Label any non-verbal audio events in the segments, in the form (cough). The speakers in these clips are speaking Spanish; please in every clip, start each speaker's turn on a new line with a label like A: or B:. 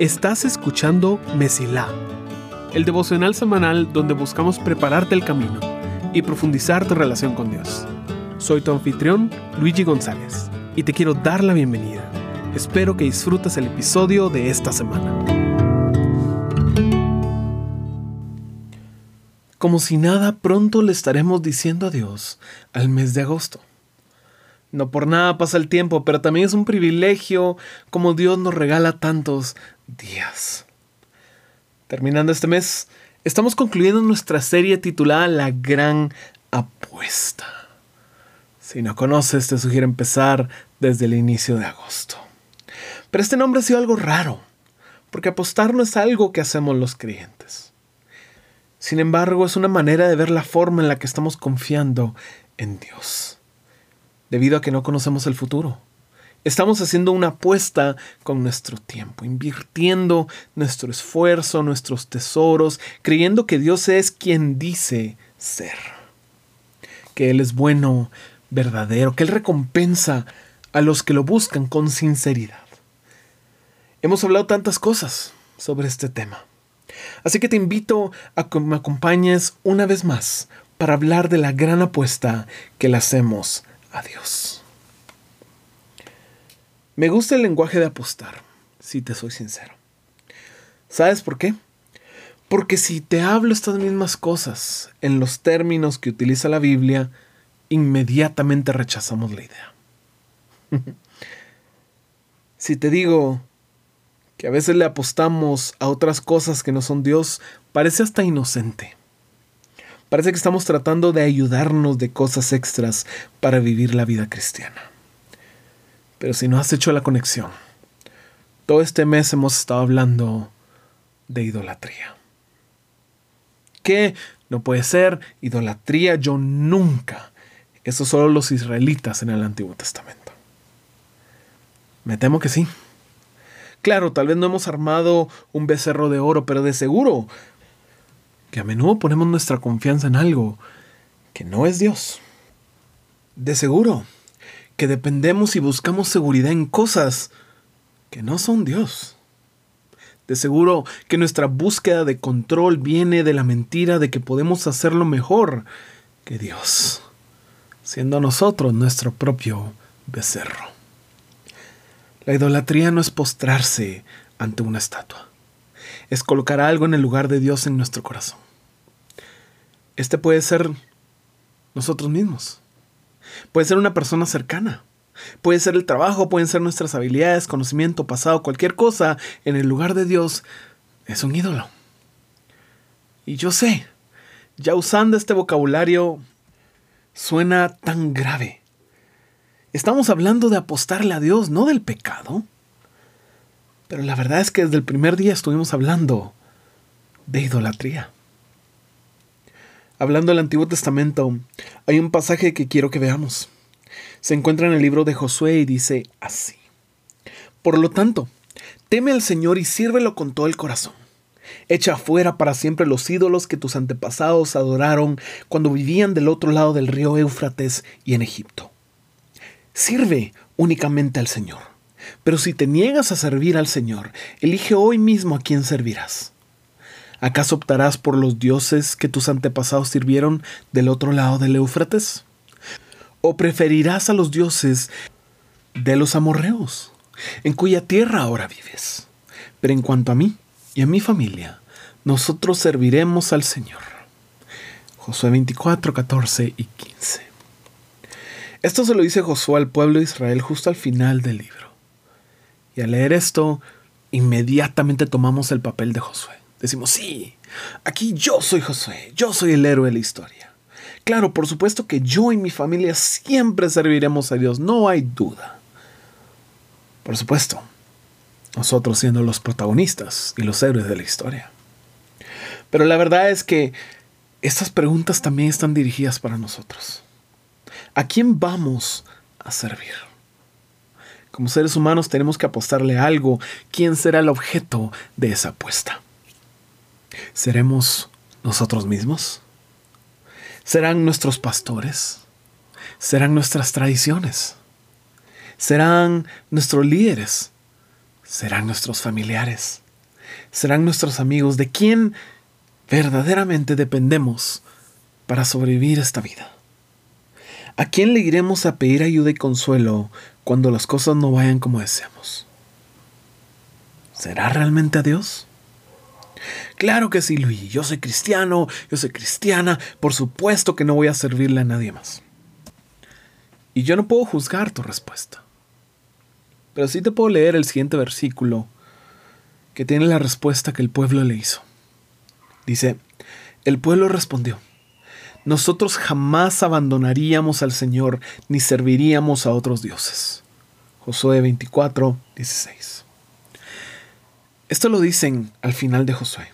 A: Estás escuchando Mesilá, el devocional semanal donde buscamos prepararte el camino y profundizar tu relación con Dios. Soy tu anfitrión, Luigi González, y te quiero dar la bienvenida. Espero que disfrutes el episodio de esta semana. Como si nada, pronto le estaremos diciendo adiós al mes de agosto. No por nada pasa el tiempo, pero también es un privilegio como Dios nos regala tantos días. Terminando este mes, estamos concluyendo nuestra serie titulada La Gran Apuesta. Si no conoces, te sugiero empezar desde el inicio de agosto. Pero este nombre ha sido algo raro, porque apostar no es algo que hacemos los creyentes. Sin embargo, es una manera de ver la forma en la que estamos confiando en Dios debido a que no conocemos el futuro. Estamos haciendo una apuesta con nuestro tiempo, invirtiendo nuestro esfuerzo, nuestros tesoros, creyendo que Dios es quien dice ser, que Él es bueno, verdadero, que Él recompensa a los que lo buscan con sinceridad. Hemos hablado tantas cosas sobre este tema. Así que te invito a que me acompañes una vez más para hablar de la gran apuesta que le hacemos a Dios. Me gusta el lenguaje de apostar, si te soy sincero. ¿Sabes por qué? Porque si te hablo estas mismas cosas en los términos que utiliza la Biblia, inmediatamente rechazamos la idea. (laughs) si te digo que a veces le apostamos a otras cosas que no son Dios, parece hasta inocente. Parece que estamos tratando de ayudarnos de cosas extras para vivir la vida cristiana. Pero si no has hecho la conexión, todo este mes hemos estado hablando de idolatría. ¿Qué? No puede ser idolatría, yo nunca. Eso solo los israelitas en el Antiguo Testamento. Me temo que sí. Claro, tal vez no hemos armado un becerro de oro, pero de seguro que a menudo ponemos nuestra confianza en algo que no es Dios. De seguro que dependemos y buscamos seguridad en cosas que no son Dios. De seguro que nuestra búsqueda de control viene de la mentira de que podemos hacerlo mejor que Dios, siendo nosotros nuestro propio becerro. La idolatría no es postrarse ante una estatua es colocar algo en el lugar de Dios en nuestro corazón. Este puede ser nosotros mismos. Puede ser una persona cercana. Puede ser el trabajo, pueden ser nuestras habilidades, conocimiento, pasado, cualquier cosa en el lugar de Dios es un ídolo. Y yo sé, ya usando este vocabulario suena tan grave. Estamos hablando de apostarle a Dios, no del pecado. Pero la verdad es que desde el primer día estuvimos hablando de idolatría. Hablando del Antiguo Testamento, hay un pasaje que quiero que veamos. Se encuentra en el libro de Josué y dice así. Por lo tanto, teme al Señor y sírvelo con todo el corazón. Echa fuera para siempre los ídolos que tus antepasados adoraron cuando vivían del otro lado del río Éufrates y en Egipto. Sirve únicamente al Señor. Pero si te niegas a servir al Señor, elige hoy mismo a quién servirás. ¿Acaso optarás por los dioses que tus antepasados sirvieron del otro lado del Éufrates? ¿O preferirás a los dioses de los amorreos, en cuya tierra ahora vives? Pero en cuanto a mí y a mi familia, nosotros serviremos al Señor. Josué 24, 14 y 15. Esto se lo dice Josué al pueblo de Israel justo al final del libro. Y al leer esto, inmediatamente tomamos el papel de Josué. Decimos, sí, aquí yo soy Josué, yo soy el héroe de la historia. Claro, por supuesto que yo y mi familia siempre serviremos a Dios, no hay duda. Por supuesto, nosotros siendo los protagonistas y los héroes de la historia. Pero la verdad es que estas preguntas también están dirigidas para nosotros. ¿A quién vamos a servir? Como seres humanos tenemos que apostarle algo. ¿Quién será el objeto de esa apuesta? ¿Seremos nosotros mismos? ¿Serán nuestros pastores? ¿Serán nuestras tradiciones? ¿Serán nuestros líderes serán nuestros familiares, serán nuestros amigos, de quien verdaderamente dependemos para sobrevivir esta vida. ¿A quién le iremos a pedir ayuda y consuelo cuando las cosas no vayan como deseamos? ¿Será realmente a Dios? Claro que sí, Luis. Yo soy cristiano, yo soy cristiana. Por supuesto que no voy a servirle a nadie más. Y yo no puedo juzgar tu respuesta. Pero sí te puedo leer el siguiente versículo que tiene la respuesta que el pueblo le hizo. Dice, el pueblo respondió, nosotros jamás abandonaríamos al Señor ni serviríamos a otros dioses. Josué 24, 16. Esto lo dicen al final de Josué,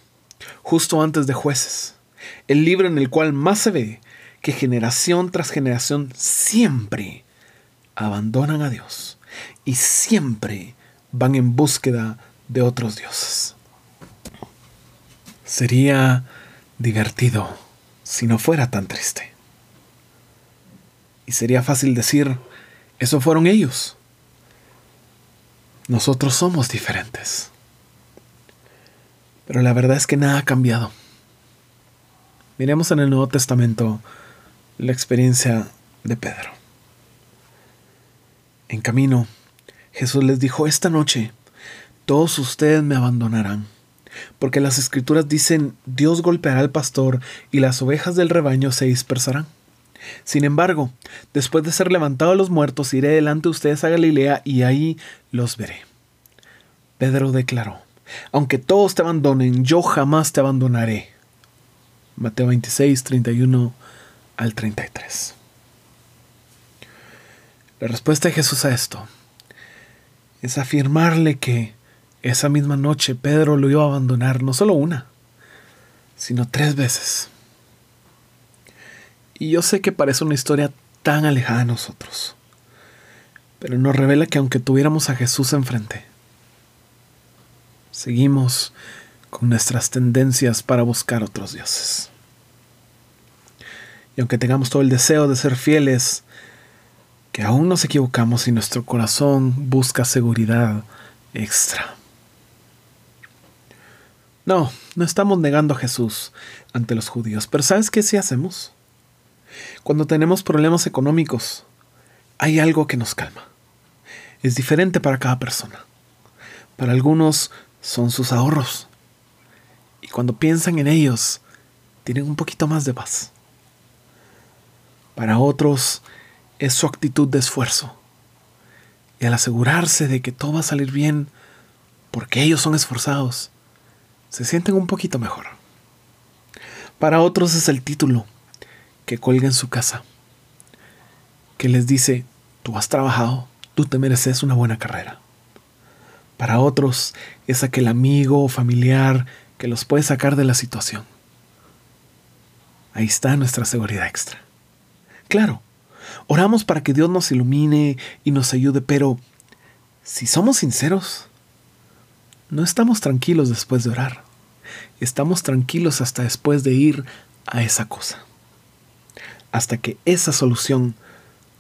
A: justo antes de jueces, el libro en el cual más se ve que generación tras generación siempre abandonan a Dios y siempre van en búsqueda de otros dioses. Sería divertido si no fuera tan triste. Y sería fácil decir, eso fueron ellos. Nosotros somos diferentes. Pero la verdad es que nada ha cambiado. Miremos en el Nuevo Testamento la experiencia de Pedro. En camino, Jesús les dijo, esta noche todos ustedes me abandonarán, porque las escrituras dicen, Dios golpeará al pastor y las ovejas del rebaño se dispersarán. Sin embargo, después de ser levantado los muertos, iré delante de ustedes a Galilea y ahí los veré. Pedro declaró, aunque todos te abandonen, yo jamás te abandonaré. Mateo 26, 31 al 33. La respuesta de Jesús a esto es afirmarle que esa misma noche Pedro lo iba a abandonar no solo una, sino tres veces. Y yo sé que parece una historia tan alejada de nosotros, pero nos revela que aunque tuviéramos a Jesús enfrente, seguimos con nuestras tendencias para buscar otros dioses. Y aunque tengamos todo el deseo de ser fieles, que aún nos equivocamos y nuestro corazón busca seguridad extra. No, no estamos negando a Jesús ante los judíos, pero ¿sabes qué sí hacemos? Cuando tenemos problemas económicos, hay algo que nos calma. Es diferente para cada persona. Para algunos son sus ahorros. Y cuando piensan en ellos, tienen un poquito más de paz. Para otros es su actitud de esfuerzo. Y al asegurarse de que todo va a salir bien, porque ellos son esforzados, se sienten un poquito mejor. Para otros es el título que cuelga en su casa, que les dice, tú has trabajado, tú te mereces una buena carrera. Para otros es aquel amigo o familiar que los puede sacar de la situación. Ahí está nuestra seguridad extra. Claro, oramos para que Dios nos ilumine y nos ayude, pero si somos sinceros, no estamos tranquilos después de orar. Estamos tranquilos hasta después de ir a esa cosa. Hasta que esa solución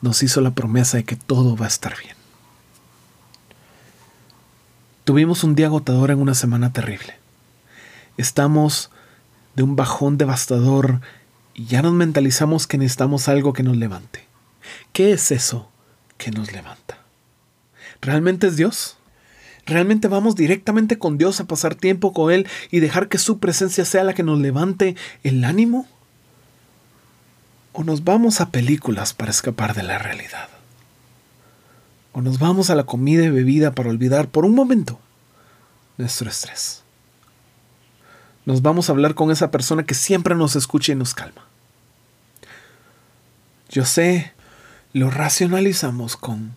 A: nos hizo la promesa de que todo va a estar bien. Tuvimos un día agotador en una semana terrible. Estamos de un bajón devastador y ya nos mentalizamos que necesitamos algo que nos levante. ¿Qué es eso que nos levanta? ¿Realmente es Dios? ¿Realmente vamos directamente con Dios a pasar tiempo con Él y dejar que su presencia sea la que nos levante el ánimo? ¿O nos vamos a películas para escapar de la realidad? o nos vamos a la comida y bebida para olvidar por un momento nuestro estrés. Nos vamos a hablar con esa persona que siempre nos escucha y nos calma. Yo sé, lo racionalizamos con,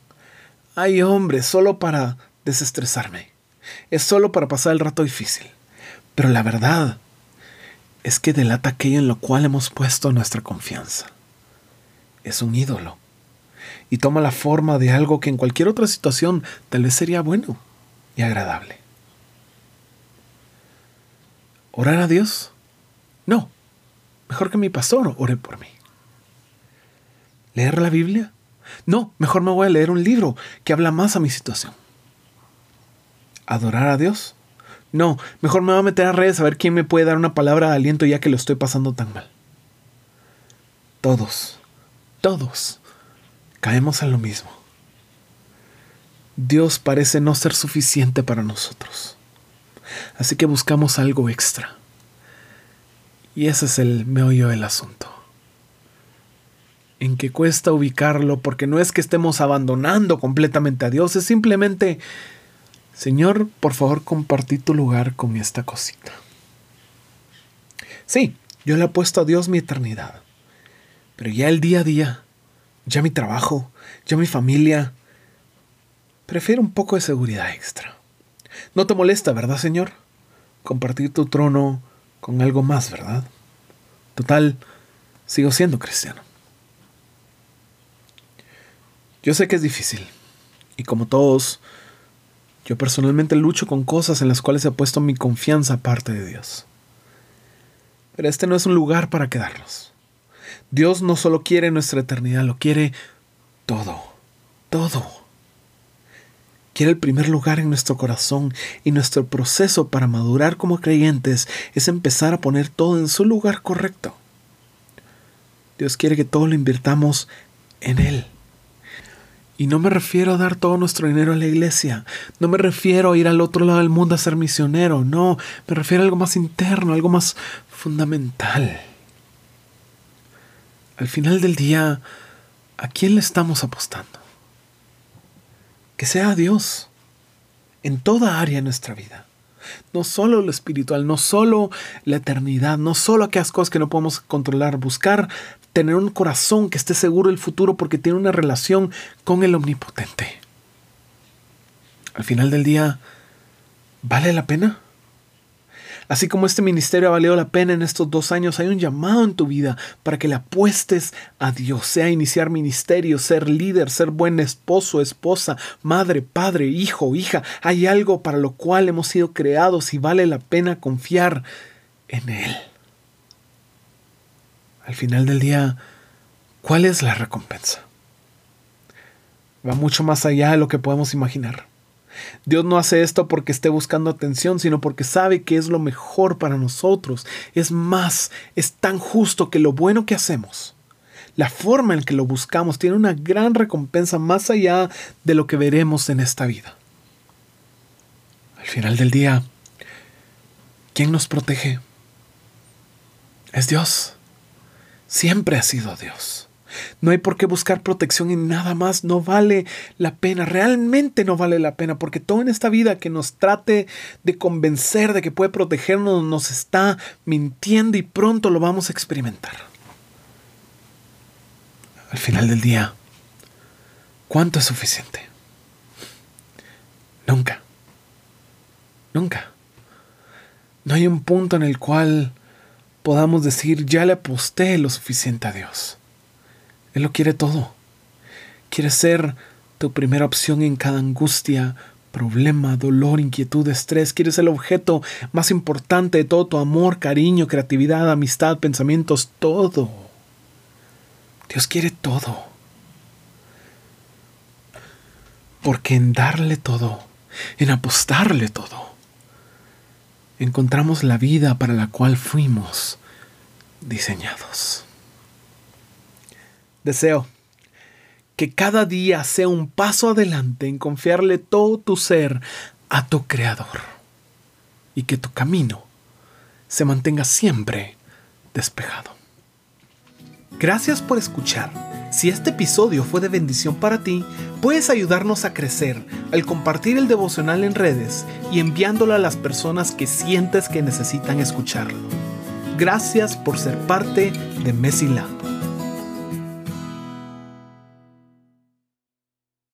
A: ay hombre, solo para desestresarme. Es solo para pasar el rato difícil. Pero la verdad es que delata aquello en lo cual hemos puesto nuestra confianza. Es un ídolo y toma la forma de algo que en cualquier otra situación tal vez sería bueno y agradable. ¿Orar a Dios? No. Mejor que mi pastor ore por mí. ¿Leer la Biblia? No, mejor me voy a leer un libro que habla más a mi situación. ¿Adorar a Dios? No, mejor me voy a meter a redes a ver quién me puede dar una palabra de aliento ya que lo estoy pasando tan mal. Todos, todos, caemos en lo mismo. Dios parece no ser suficiente para nosotros. Así que buscamos algo extra. Y ese es el meollo del asunto. En que cuesta ubicarlo porque no es que estemos abandonando completamente a Dios, es simplemente Señor, por favor compartí tu lugar con esta cosita. Sí, yo le he puesto a Dios mi eternidad, pero ya el día a día, ya mi trabajo, ya mi familia, prefiero un poco de seguridad extra. No te molesta, ¿verdad, Señor? Compartir tu trono con algo más, ¿verdad? Total, sigo siendo cristiano. Yo sé que es difícil, y como todos, yo personalmente lucho con cosas en las cuales he puesto mi confianza aparte de Dios. Pero este no es un lugar para quedarnos. Dios no solo quiere nuestra eternidad, lo quiere todo, todo. Quiere el primer lugar en nuestro corazón y nuestro proceso para madurar como creyentes es empezar a poner todo en su lugar correcto. Dios quiere que todo lo invirtamos en Él. Y no me refiero a dar todo nuestro dinero a la iglesia. No me refiero a ir al otro lado del mundo a ser misionero. No, me refiero a algo más interno, algo más fundamental. Al final del día, ¿a quién le estamos apostando? Que sea a Dios en toda área de nuestra vida. No solo lo espiritual, no solo la eternidad, no solo aquellas cosas que no podemos controlar, buscar tener un corazón que esté seguro del futuro porque tiene una relación con el omnipotente. Al final del día, ¿vale la pena? Así como este ministerio ha valido la pena en estos dos años, hay un llamado en tu vida para que le apuestes a Dios, sea iniciar ministerio, ser líder, ser buen esposo, esposa, madre, padre, hijo, hija. Hay algo para lo cual hemos sido creados y vale la pena confiar en Él. Al final del día, ¿cuál es la recompensa? Va mucho más allá de lo que podemos imaginar. Dios no hace esto porque esté buscando atención, sino porque sabe que es lo mejor para nosotros. Es más, es tan justo que lo bueno que hacemos, la forma en que lo buscamos, tiene una gran recompensa más allá de lo que veremos en esta vida. Al final del día, ¿quién nos protege? Es Dios. Siempre ha sido Dios. No hay por qué buscar protección en nada más, no vale la pena, realmente no vale la pena, porque todo en esta vida que nos trate de convencer de que puede protegernos nos está mintiendo y pronto lo vamos a experimentar. Al final del día, ¿cuánto es suficiente? Nunca. Nunca. No hay un punto en el cual podamos decir, ya le aposté lo suficiente a Dios. Él lo quiere todo. Quiere ser tu primera opción en cada angustia, problema, dolor, inquietud, estrés. Quieres el objeto más importante de todo tu amor, cariño, creatividad, amistad, pensamientos, todo. Dios quiere todo. Porque en darle todo, en apostarle todo, encontramos la vida para la cual fuimos diseñados. Deseo que cada día sea un paso adelante en confiarle todo tu ser a tu Creador y que tu camino se mantenga siempre despejado. Gracias por escuchar. Si este episodio fue de bendición para ti, puedes ayudarnos a crecer al compartir el devocional en redes y enviándolo a las personas que sientes que necesitan escucharlo. Gracias por ser parte de Mesila.